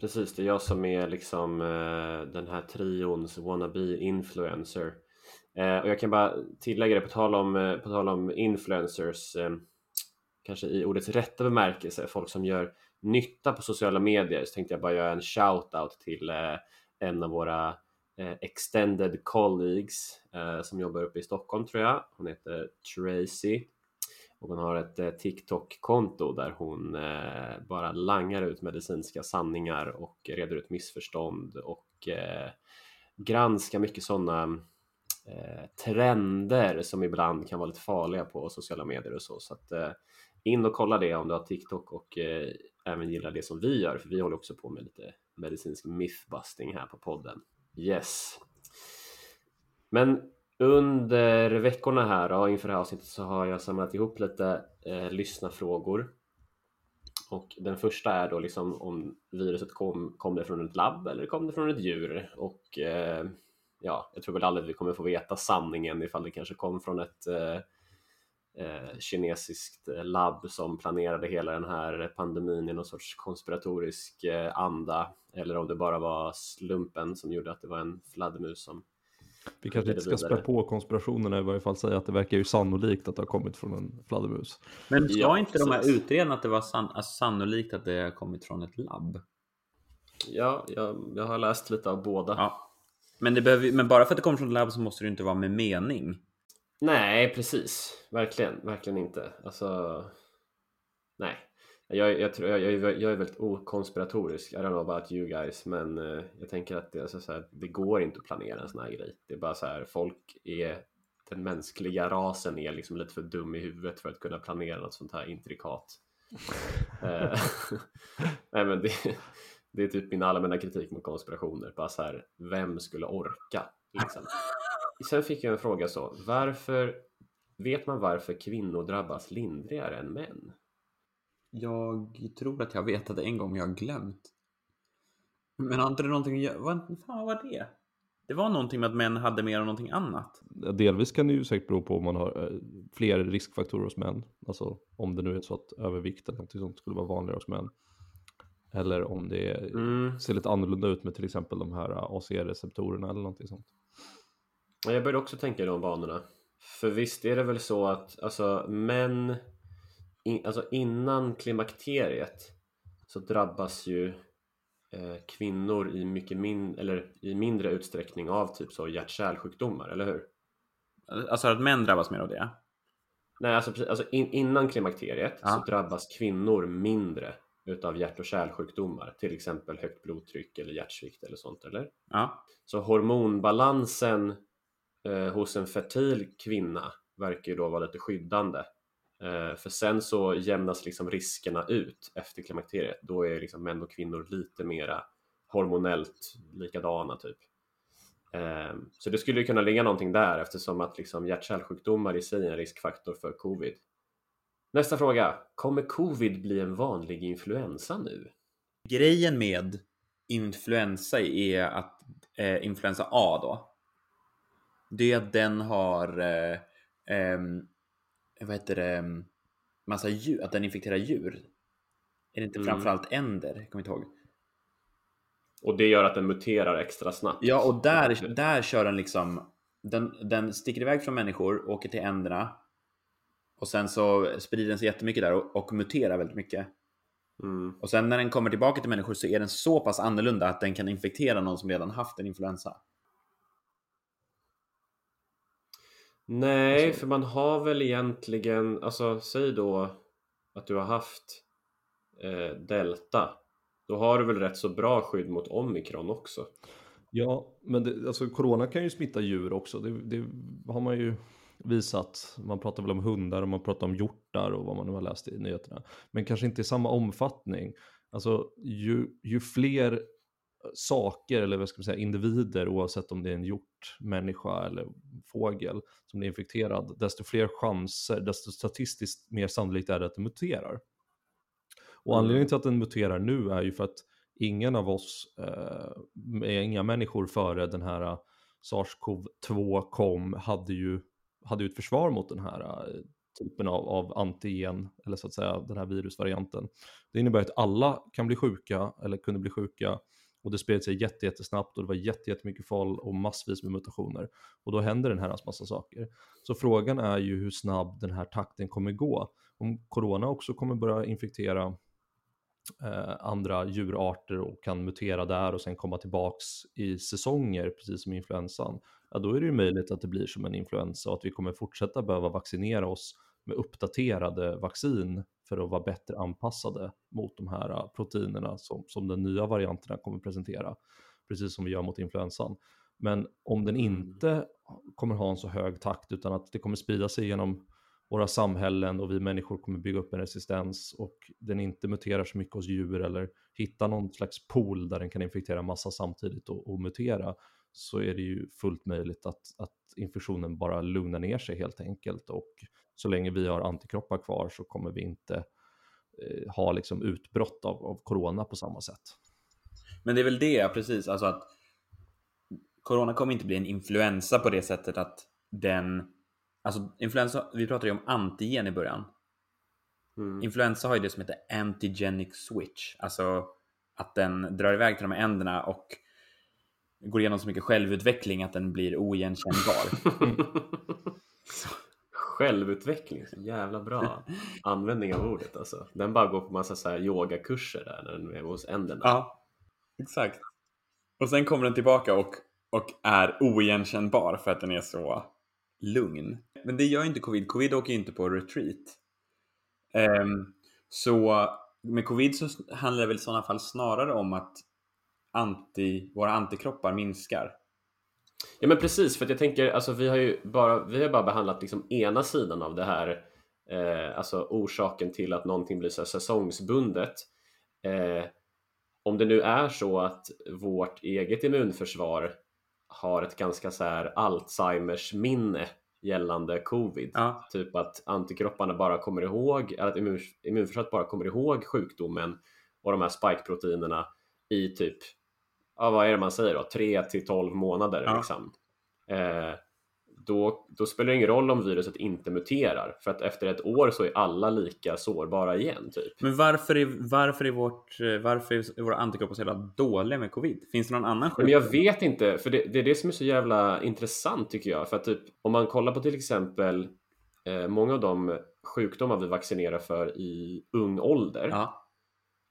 Precis, det är jag som är liksom eh, den här trions wannabe influencer. Eh, och jag kan bara tillägga det på tal om, eh, på tal om influencers, eh, kanske i ordets rätta bemärkelse, folk som gör nytta på sociala medier, så tänkte jag bara göra en shout-out till eh, en av våra Eh, extended colleagues eh, som jobbar uppe i Stockholm tror jag. Hon heter Tracy och hon har ett eh, TikTok-konto där hon bara langar ut medicinska sanningar och reder ut missförstånd och granskar mycket sådana trender som ibland kan vara lite farliga på sociala medier och så. Så att, in och kolla det om du har TikTok och även gillar det som vi gör, för vi håller också på med lite medicinsk mythbusting här på podden. Yes. Men under veckorna här då, inför det här avsnittet så har jag samlat ihop lite eh, lyssnarfrågor. Och den första är då liksom om viruset kom, kom det från ett labb eller kom det från ett djur? Och eh, ja, jag tror väl aldrig vi kommer få veta sanningen ifall det kanske kom från ett eh, eh, kinesiskt labb som planerade hela den här pandemin i någon sorts konspiratorisk eh, anda eller om det bara var slumpen som gjorde att det var en fladdermus som Vi kanske inte ska spä på konspirationerna i varje fall säga att det verkar ju sannolikt att det har kommit från en fladdermus. Men sa Ja, inte de här utredarna att det var san- alltså, sannolikt att det har kommit från ett labb? Ja, jag, jag har läst lite av båda. Ja. Men, det behöver, men bara för att det kommer från ett labb så måste det inte vara med mening. Nej, precis. Verkligen, verkligen inte. Alltså, nej. Jag, jag, tror, jag, jag, jag är väldigt okonspiratorisk. I don't know about you guys, men eh, jag tänker att det, alltså, så här, det går inte att planera en sån här grej. Det är bara så här, folk är, den mänskliga rasen är liksom lite för dum i huvudet för att kunna planera något sånt här intrikat. Eh, nej, men det, det är typ min allmänna kritik mot konspirationer. Bara så här, vem skulle orka? Liksom. Sen fick jag en fråga så, varför vet man varför kvinnor drabbas lindrigare än män? Jag tror att jag vet att det en gång jag har glömt. Men inte det någonting att göra? Vad fan var det? Det var någonting med att män hade mer av någonting annat. Delvis kan det ju säkert bero på om man har eh, fler riskfaktorer hos män. Alltså om det nu är så att övervikt eller något sånt skulle vara vanligare hos män. Eller om det Mm. ser lite annorlunda ut med till exempel de här AC-receptorerna eller någonting sånt. Ja, Jag började också tänka i de banorna. För visst är det väl så att alltså, män, in, alltså innan klimakteriet så drabbas ju eh, kvinnor i, mycket min, eller i mindre utsträckning av typ så hjärt-kärlsjukdomar, eller hur? Alltså att män drabbas mer av det. Nej, alltså, precis- alltså in, innan klimakteriet Ja. så drabbas kvinnor mindre utav hjärt och kärlsjukdomar, till exempel högt blodtryck eller hjärtsvikt eller sånt, eller? Ja. Så hormonbalansen eh, hos en fertil kvinna verkar ju då vara lite skyddande. Eh, för sen så jämnas liksom riskerna ut efter klimakteriet. Då är liksom män och kvinnor lite mera hormonellt likadana typ. Eh, så det skulle ju kunna ligga någonting där eftersom att liksom hjärt-kärlsjukdomar i sig är en riskfaktor för covid. Nästa fråga. Kommer covid bli en vanlig influensa nu? Grejen med influensa är att eh, influensa A då. Det är att den har eh, ehm, vad heter det? Massa djur, att den infekterar djur. Är det inte Mm. framförallt änder? Kommer inte ihåg. Och det gör att den muterar extra snabbt. Ja, och där, där kör den liksom. Den, den sticker iväg från människor, åker till änderna. Och sen så sprider den sig jättemycket där och, och muterar väldigt mycket. Mm. Och sen när den kommer tillbaka till människor så är den så pass annorlunda att den kan infektera någon som redan haft en influensa. Nej, Alltså- för man har väl egentligen, alltså säg då att du har haft eh, delta. Då har du väl rätt så bra skydd mot omikron också. Ja, men det, alltså corona kan ju smitta djur också. Det, det har man ju visat. Man pratar väl om hundar och man pratar om hjortar och vad man nu har läst i nyheterna. Men kanske inte i samma omfattning. Alltså ju, ju fler saker eller vad ska man säga individer oavsett om det är en hjort, människa eller fågel som blir infekterad, desto fler chanser, desto statistiskt mer sannolikt är det att det muterar. Och Mm. anledningen till att den muterar nu är ju för att ingen av oss, eh, inga människor före den här eh, SARS-CoV-2 kom, hade ju, hade ju ett försvar mot den här eh, typen av, av antigen, eller så att säga den här virusvarianten. Det innebär att alla kan bli sjuka, eller kunde bli sjuka, och det spred sig jätte, jättesnabbt och det var jätte, jättemycket fall och massvis med mutationer. Och då händer den här massa saker. Så frågan är ju hur snabb den här takten kommer gå. Om corona också kommer börja infektera eh, andra djurarter och kan mutera där och sen komma tillbaks i säsonger, precis som influensan, ja då är det ju möjligt att det blir som en influensa och att vi kommer fortsätta behöva vaccinera oss med uppdaterade vaccin för att vara bättre anpassade mot de här eh, proteinerna som, som den nya varianterna kommer presentera, precis som vi gör mot influensan. Men om den inte kommer ha en så hög takt utan att det kommer sprida sig genom våra samhällen och vi människor kommer bygga upp en resistens och den inte muterar så mycket hos djur eller hittar någon slags pool där den kan infektera massa samtidigt och, och mutera så är det ju fullt möjligt att, att infektionen bara lugnar ner sig helt enkelt och så länge vi har antikroppar kvar så kommer vi inte eh, ha liksom utbrott av, av corona på samma sätt. Men det är väl det, precis. Alltså att Corona kommer inte bli en influensa på det sättet att den... Alltså influensa, vi pratade ju om antigen i början. Mm. Influensa har ju det som heter antigenic switch. Alltså att den drar iväg till de här änderna och går igenom så mycket självutveckling att den blir oigenkännbar. Självutveckling, så jävla bra användning av ordet alltså. Den bara går på massa så här yogakurser där när den är hos änderna. ja, exakt. Och sen kommer den tillbaka och, och är oigenkännbar för att den är så lugn. Men det gör inte covid. Covid åker ju inte på retreat. Ehm, så med covid så handlar det väl i sådana fall snarare om att anti, våra antikroppar minskar. Ja men precis, för att jag tänker, alltså vi har ju bara, vi har bara behandlat liksom ena sidan av det här, eh, alltså orsaken till att någonting blir så här säsongsbundet. Eh, om det nu är så att vårt eget immunförsvar har ett ganska så här Alzheimers minne gällande covid. Ja, Typ att antikropparna bara kommer ihåg, eller att immun, immunförsvaret bara kommer ihåg sjukdomen och de här spikeproteinerna i typ, ja vad är det man säger då, 3 till 12 månader Ja. liksom. Eh, då, då spelar det ingen roll om viruset inte muterar för att efter ett år så är alla lika sårbara igen typ. men varför är, varför är, vårt, eh, varför är våra antikroppar så jävla dåliga med covid? Finns det någon annan Men sjukdom? jag vet inte, för det, det är det som är så jävla intressant tycker jag. För att typ, om man kollar på till exempel eh, många av de sjukdomar vi vaccinerar för i ung ålder. Ja,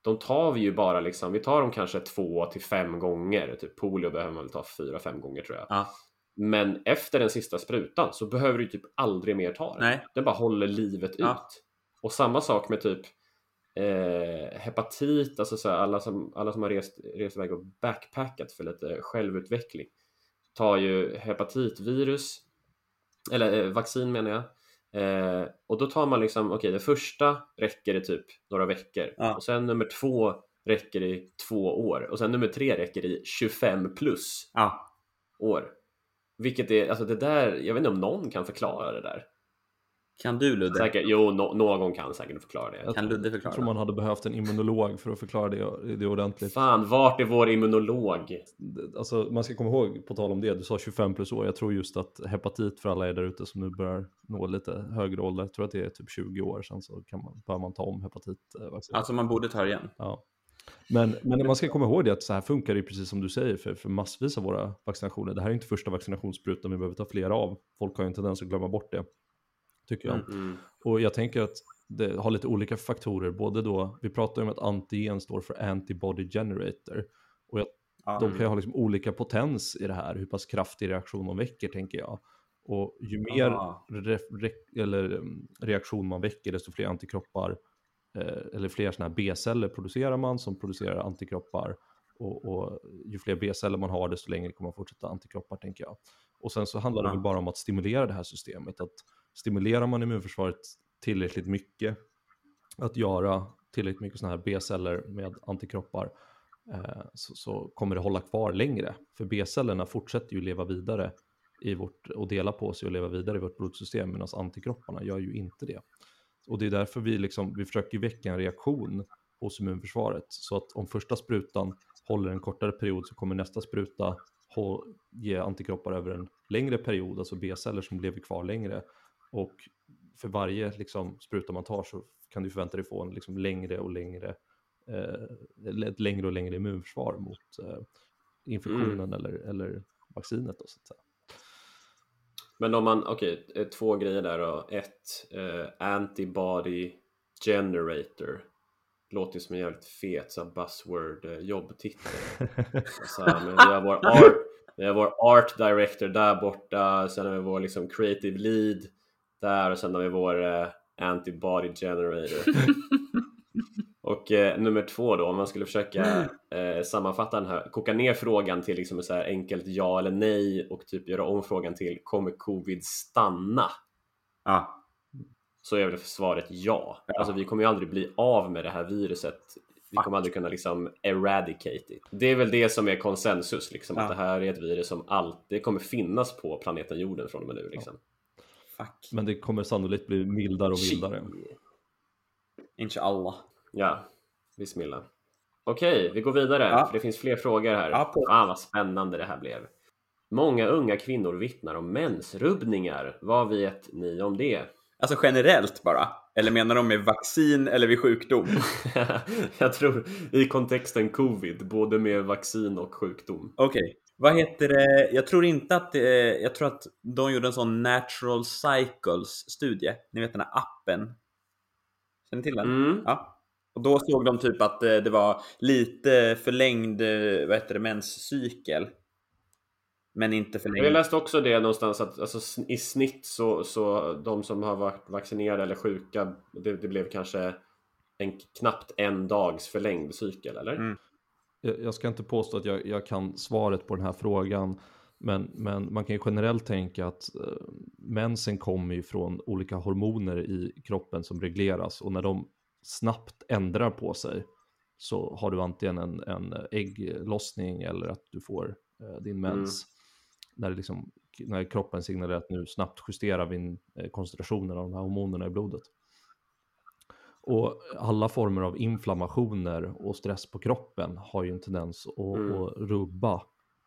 De tar vi ju bara liksom, vi tar dem kanske två till fem gånger. Typ polio behöver man väl ta fyra, fem gånger tror jag. ja, Men efter den sista sprutan så behöver du typ aldrig mer ta den. Nej. Den bara håller livet Ja. ut. Och samma sak med typ eh, hepatit, alltså så här, alla, som, alla som har rest, rest iväg och backpackat för lite självutveckling tar ju hepatitvirus, eller eh, vaccin menar jag. Eh, och då tar man liksom, okej det första räcker i typ några veckor Ja. och sen nummer två räcker i två år och sen nummer tre räcker i 25 plus Ja. år. Vilket är, alltså det där, jag vet inte om någon kan förklara det där. Kan du Ludde? Säkert, jo, no, någon kan säkert förklara det. Kan Ludde Jag förklara? tror man hade behövt en immunolog för att förklara det, det ordentligt. Fan, vart är vår immunolog? Alltså, man ska komma ihåg, på tal om det, du sa 25 plus år. Jag tror just att hepatit för alla er där ute som nu börjar nå lite högre ålder, jag tror att det är typ 20 år sedan så kan man, bör man ta om hepatitvaccin. Alltså man borde ta det igen. Ja. Men, men man ska komma ihåg det att så här funkar det precis som du säger för, för massvis av våra vaccinationer. Det här är inte första vaccinationssprutan vi behöver ta flera av. Folk har ju en tendens att glömma bort det. Tycker jag. Mm. Och jag tänker att det har lite olika faktorer. Både då, vi pratar ju om att antigen står för antibody generator. Och jag, Ja. de kan ju ha liksom olika potens i det här, hur pass kraftig reaktion de väcker tänker jag. Och ju mer re, re, eller, mm, reaktion man väcker, desto fler antikroppar eh, eller fler sådana här B-celler producerar man som producerar antikroppar. Och, och ju fler B-celler man har, desto längre kommer man fortsätta antikroppar, tänker jag. Och sen så handlar det väl bara om att stimulera det här systemet. Att stimulerar man immunförsvaret tillräckligt mycket, att göra tillräckligt mycket sådana här B-celler med antikroppar, eh, så, så kommer det hålla kvar längre. För B-cellerna fortsätter ju leva vidare i vårt, och dela på sig och leva vidare i vårt blodsystem, medan antikropparna gör ju inte det. Och det är därför vi, liksom, vi försöker väcka en reaktion hos immunförsvaret. Så att om första sprutan håller en kortare period så kommer nästa spruta ge antikroppar över en längre period, alltså B-celler som lever kvar längre. Och för varje liksom, spruta man tar så kan du förvänta dig få en liksom, längre och längre, eh, ett längre och längre immunförsvar mot eh, infektionen eller, eller vaccinet. Då, så att säga. Men om man, okej, eh, två grejer där då. Ett, eh, antibody generator. Låter som en jävligt fet så här buzzword eh, vi, har vår art, vi har vår art director där borta, sen har vi vår liksom creative lead där och sen har vi vår eh, antibody generator. Och eh, nummer två då, om man skulle försöka eh, sammanfatta den här, koka ner frågan till liksom så här enkelt ja eller nej och typ göra om frågan till kommer covid stanna? Ja. Så är väl svaret ja. Ja. Alltså vi kommer ju aldrig bli av med det här viruset. Vi kommer aldrig kunna liksom eradicate it. Det är väl det som är konsensus, liksom, Ja. att det här är ett virus som alltid kommer finnas på planeten jorden från och med nu. Liksom. Fuck. Men det kommer sannolikt bli mildare och mildare. Inshallah. Ja, bismillah. Okej, vi går vidare, Ja. för det finns fler frågor här. Ja, på- Fan vad spännande det här blev. Många unga kvinnor vittnar om mensrubbningar. Vad vet ni om det? Alltså generellt bara? Eller menar de med vaccin eller vid sjukdom? Jag tror i kontexten covid, både med vaccin och sjukdom. Okej. Vad heter det? Jag tror inte att det, Jag tror att de gjorde en sån Natural Cycles-studie. Ni vet den här appen. Känner ni till den? Mm. Ja. Och då såg de typ att eh, det var lite förlängd eh, vad heter det, menscykel. Men inte förlängd. Jag läste också det någonstans att alltså, i snitt så, så de som har varit vaccinerade eller sjuka, det, det blev kanske en, knappt en dags förlängd cykel, eller? Mm. Jag, ska inte påstå att jag, jag kan svaret på den här frågan. Men, men man kan ju generellt tänka att eh, mensen kommer ju från olika hormoner i kroppen som regleras. Och när de snabbt ändrar på sig så har du antingen en, en ägglossning eller att du får eh, din mens. När, det liksom, när kroppen signalerar att nu snabbt justerar vi in, eh, koncentrationen av de här hormonerna i blodet. Och alla former av inflammationer och stress på kroppen har ju en tendens att, Mm. att rubba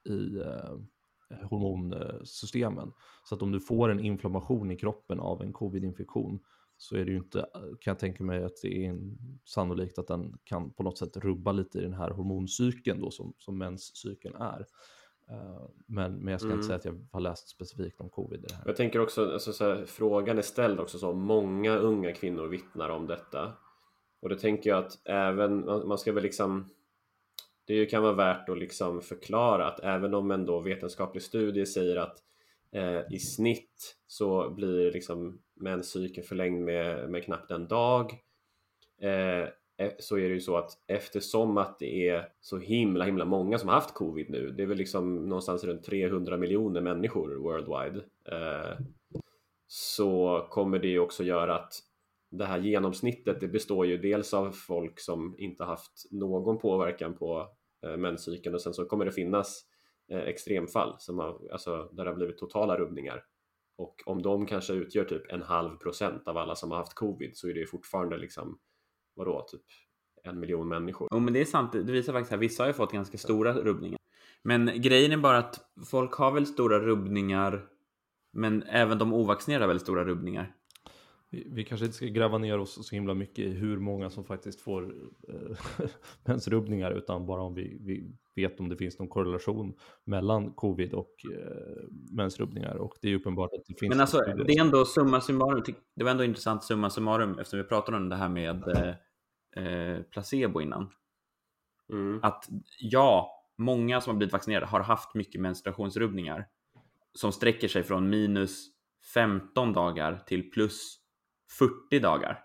i eh, hormonsystemen. Så att om du får en inflammation i kroppen av en covid-infektion så är det ju inte, kan jag tänka mig att det är en, sannolikt att den kan på något sätt rubba lite i den här hormoncykeln då som, som menscykeln är. Eh, men, men jag ska Mm. inte säga att jag har läst specifikt om covid i det här. Jag tänker också, alltså, så här, frågan är ställd också så många unga kvinnor vittnar om detta. Och då tänker jag att även, man ska väl liksom det kan vara värt att liksom förklara att även om en då vetenskaplig studie säger att Eh, I snitt så blir liksom menscykeln förlängd med, med knappt en dag. Eh, Eh, så är det ju så att eftersom att det är så himla himla många som har haft covid nu, det är väl liksom någonstans runt 300 miljoner människor worldwide, eh, så kommer det ju också göra att det här genomsnittet, det består ju dels av folk som inte haft någon påverkan på eh, menscykeln och sen så kommer det finnas extremfall som har, alltså, där det har blivit totala rubbningar. Och om de kanske utgör typ en halv procent av alla som har haft covid så är det fortfarande liksom, vadå, typ en miljon människor. Jo, men det är sant. Det visar faktiskt att vissa har ju fått ganska stora rubbningar. Men grejen är bara att folk har väl stora rubbningar, men även de ovaccinerade har väldigt stora rubbningar. Vi, vi kanske inte ska gräva ner oss så himla mycket i hur många som faktiskt får eh, mensrubbningar utan bara om vi, vi vet om det finns någon korrelation mellan covid och eh, mensrubbningar och det är uppenbart att det finns. Men alltså, det är ändå summa summarum. Det var ändå intressant summa summarum eftersom vi pratade om det här med eh, eh, placebo innan. Mm. Att ja, många som har blivit vaccinerade har haft mycket menstruationsrubbningar som sträcker sig från minus 15 dagar till plus 40 dagar.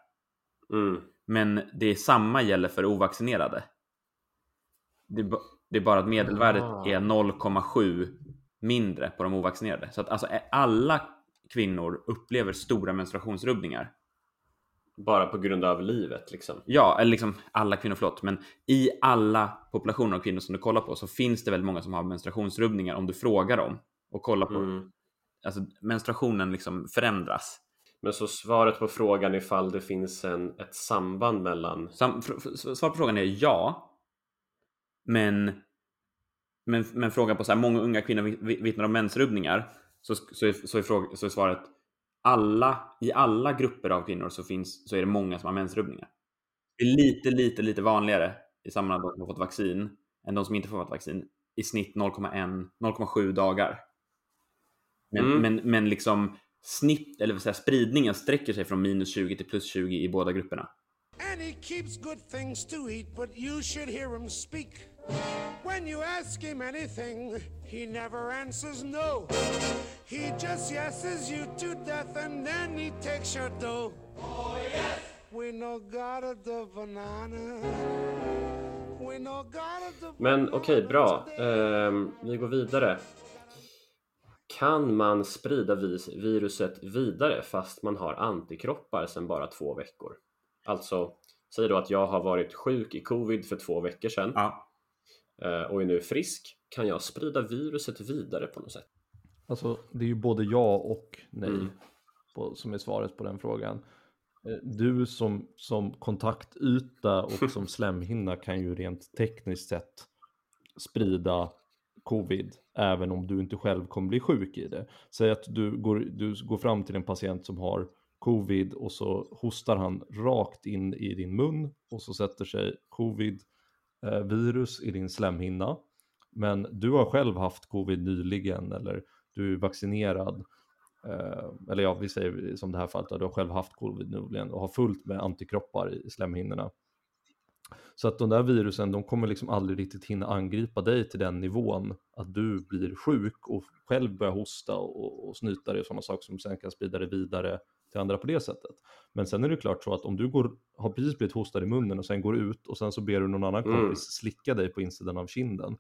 Mm. Men det är samma gäller för ovaccinerade. Det det är bara att medelvärdet Ah. är 0,7 mindre på de ovaccinerade. Så att alltså alla kvinnor upplever stora menstruationsrubbningar. Bara på grund av livet liksom. Ja, eller liksom alla kvinnor, förlåt. Men i alla populationer av kvinnor som du kollar på så finns det väldigt många som har menstruationsrubbningar om du frågar dem och kollar på. Mm. Alltså menstruationen liksom förändras. Men så svaret på frågan ifall det finns en, ett samband mellan Sam, svar på frågan är ja. Men, men, men frågan på så här, många unga kvinnor vi- vi- vittnar om mensrubbningar. Så, så, är, så, är fråga, så är svaret alla, i alla grupper av kvinnor så, finns, så är det många som har mensrubbningar. Det är lite, lite, lite vanligare i samband med de som har fått vaccin än de som inte fått vaccin. I snitt 0,1, 0,7 dagar. Men, Mm. men, men liksom snitt, eller vad säga, spridningen sträcker sig från minus 20 till plus 20 i båda grupperna. And he keeps good things to eat, but you should hear him speak. When you ask him anything, he never answers no. He just yeses you to death and then he takes your dough. Oh, yes. We know God of the banana. We know God of the Men okej, bra. today. Ehm, vi går vidare. Kan man sprida viruset vidare fast man har antikroppar sedan bara två veckor? Alltså, säg då att jag har varit sjuk i covid för två veckor sedan Ja. eh, och är nu frisk. Kan jag sprida viruset vidare på något sätt? Alltså, det är ju både ja och nej Mm. på, som är svaret på den frågan. Eh, Du som, som kontaktyta och som slemhinna kan ju rent tekniskt sett sprida covid även om du inte själv kommer bli sjuk i det. Säg att du går, du går fram till en patient som har covid och så hostar han rakt in i din mun och så sätter sig covid-virus eh, i din slemhinna. Men du har själv haft covid nyligen eller du är vaccinerad. Eh, eller ja, vi säger som det här fallet, att du har själv haft covid nyligen och har fullt med antikroppar i slemhinnorna. Så att de där virusen, de kommer liksom aldrig riktigt hinna angripa dig till den nivån att du blir sjuk och själv börjar hosta och, och snyta dig och sådana saker som sen kan sprida det vidare till andra på det sättet. Men sen är det klart så att om du går, har precis blivit hostad i munnen och sen går ut och sen så ber du någon annan Mm. kompis slicka dig på insidan av kinden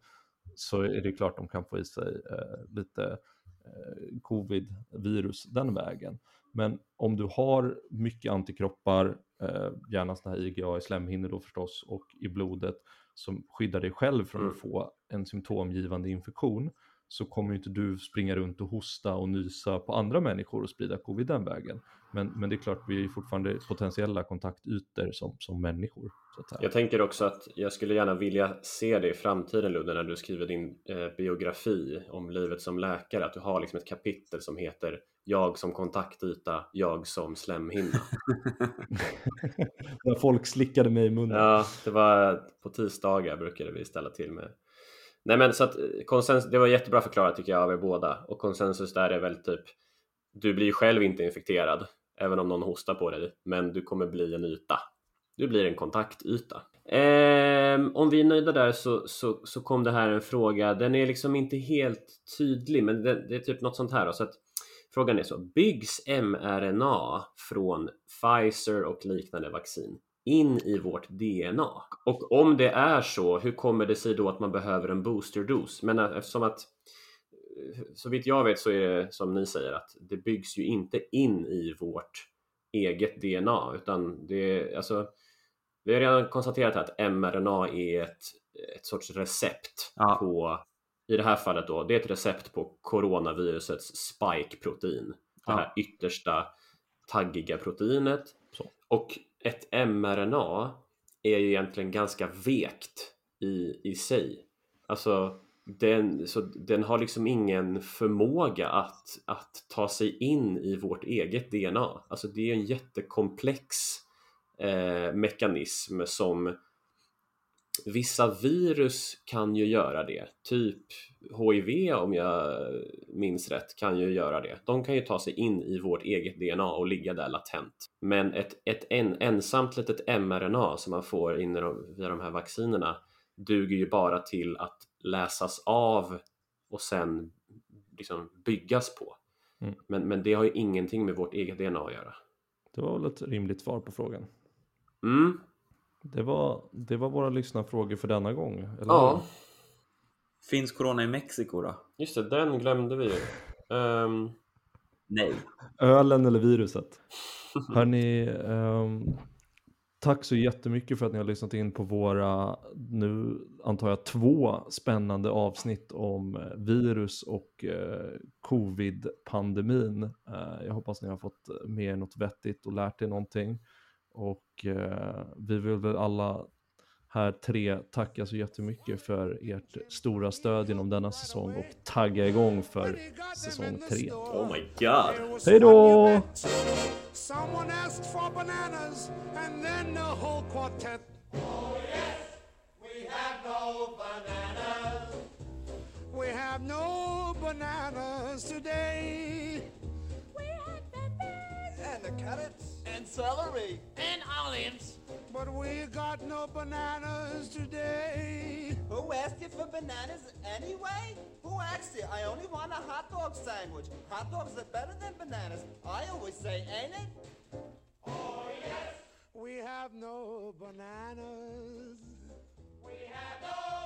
så är det klart de kan få i sig eh, lite eh, covid-virus den vägen. Men om du har mycket antikroppar, eh, gärna sådana här IgA i slemhinnor då förstås och i blodet som skyddar dig själv från Mm. att få en symptomgivande infektion så kommer ju inte du springa runt och hosta och nysa på andra människor och sprida covid den vägen. Men, men det är klart, vi är ju fortfarande potentiella kontaktytor som, som människor. Jag tänker också att jag skulle gärna vilja se det i framtiden Ludde när du skriver din eh, biografi om livet som läkare att du har liksom ett kapitel som heter Jag som kontaktyta, jag som slemhinna. När folk slickade mig i munnen. Ja, det var på tisdagar brukade vi ställa till med. Nej men så att eh, konsensus, det var jättebra förklarat tycker jag av er båda och konsensus där är väl typ du blir själv inte infekterad även om någon hostar på dig men du kommer bli en yta. Du blir en kontaktyta. Ehm, om vi är nöjda där så, så, så kom det här en fråga. Den är liksom inte helt tydlig, men det, det är typ något sånt här. Då, så att frågan är så. Byggs mRNA från Pfizer och liknande vaccin in i vårt DNA? Och om det är så, hur kommer det sig då att man behöver en boosterdos? Men eftersom att så vitt jag vet så är det som ni säger att det byggs ju inte in i vårt eget DNA utan det alltså vi har redan konstaterat att mRNA är ett, ett sorts recept ja. på i det här fallet då, det är ett recept på coronavirusets spike-protein. Det här yttersta taggiga proteinet. Så. Och ett mRNA är ju egentligen ganska vekt i, i sig. Alltså den, så den har liksom ingen förmåga att, att ta sig in i vårt eget DNA. Alltså det är en jättekomplex eh, mekanism som vissa virus kan ju göra det. Typ HIV om jag minns rätt kan ju göra det. De kan ju ta sig in i vårt eget DNA och ligga där latent. Men ett, ett en, ensamt litet mRNA som man får in via de här vaccinerna duger ju bara till att läsas av och sen liksom byggas på. Mm. Men, men det har ju ingenting med vårt eget DNA att göra. Det var väl ett rimligt svar på frågan. Mm. Det var, det var våra lyssnarfrågor för denna gång. Eller? Ja. Finns corona i Mexiko då? Just det, den glömde vi ju. Um... Nej. Ölen eller viruset? Hörni, um, Tack så jättemycket för att ni har lyssnat in på våra, nu antar jag två spännande avsnitt om eh, virus och eh, covid-pandemin. Eh, jag hoppas ni har fått med er något vettigt och lärt er någonting. Och eh, vi vill väl alla här tre tacka så jättemycket för ert stora stöd genom denna säsong och tagga igång för säsong tre. Oh my god! Hej då! Someone asked for bananas and then the whole quartet. Oh yes, we have no bananas. We have no bananas today. We have peppers. And the carrots. and celery and olives. But we got no bananas today. Who asked you for bananas anyway? Who asked you? I only want a hot dog sandwich. Hot dogs are better than bananas. I always say, ain't it? Oh, yes. We have no bananas. We have no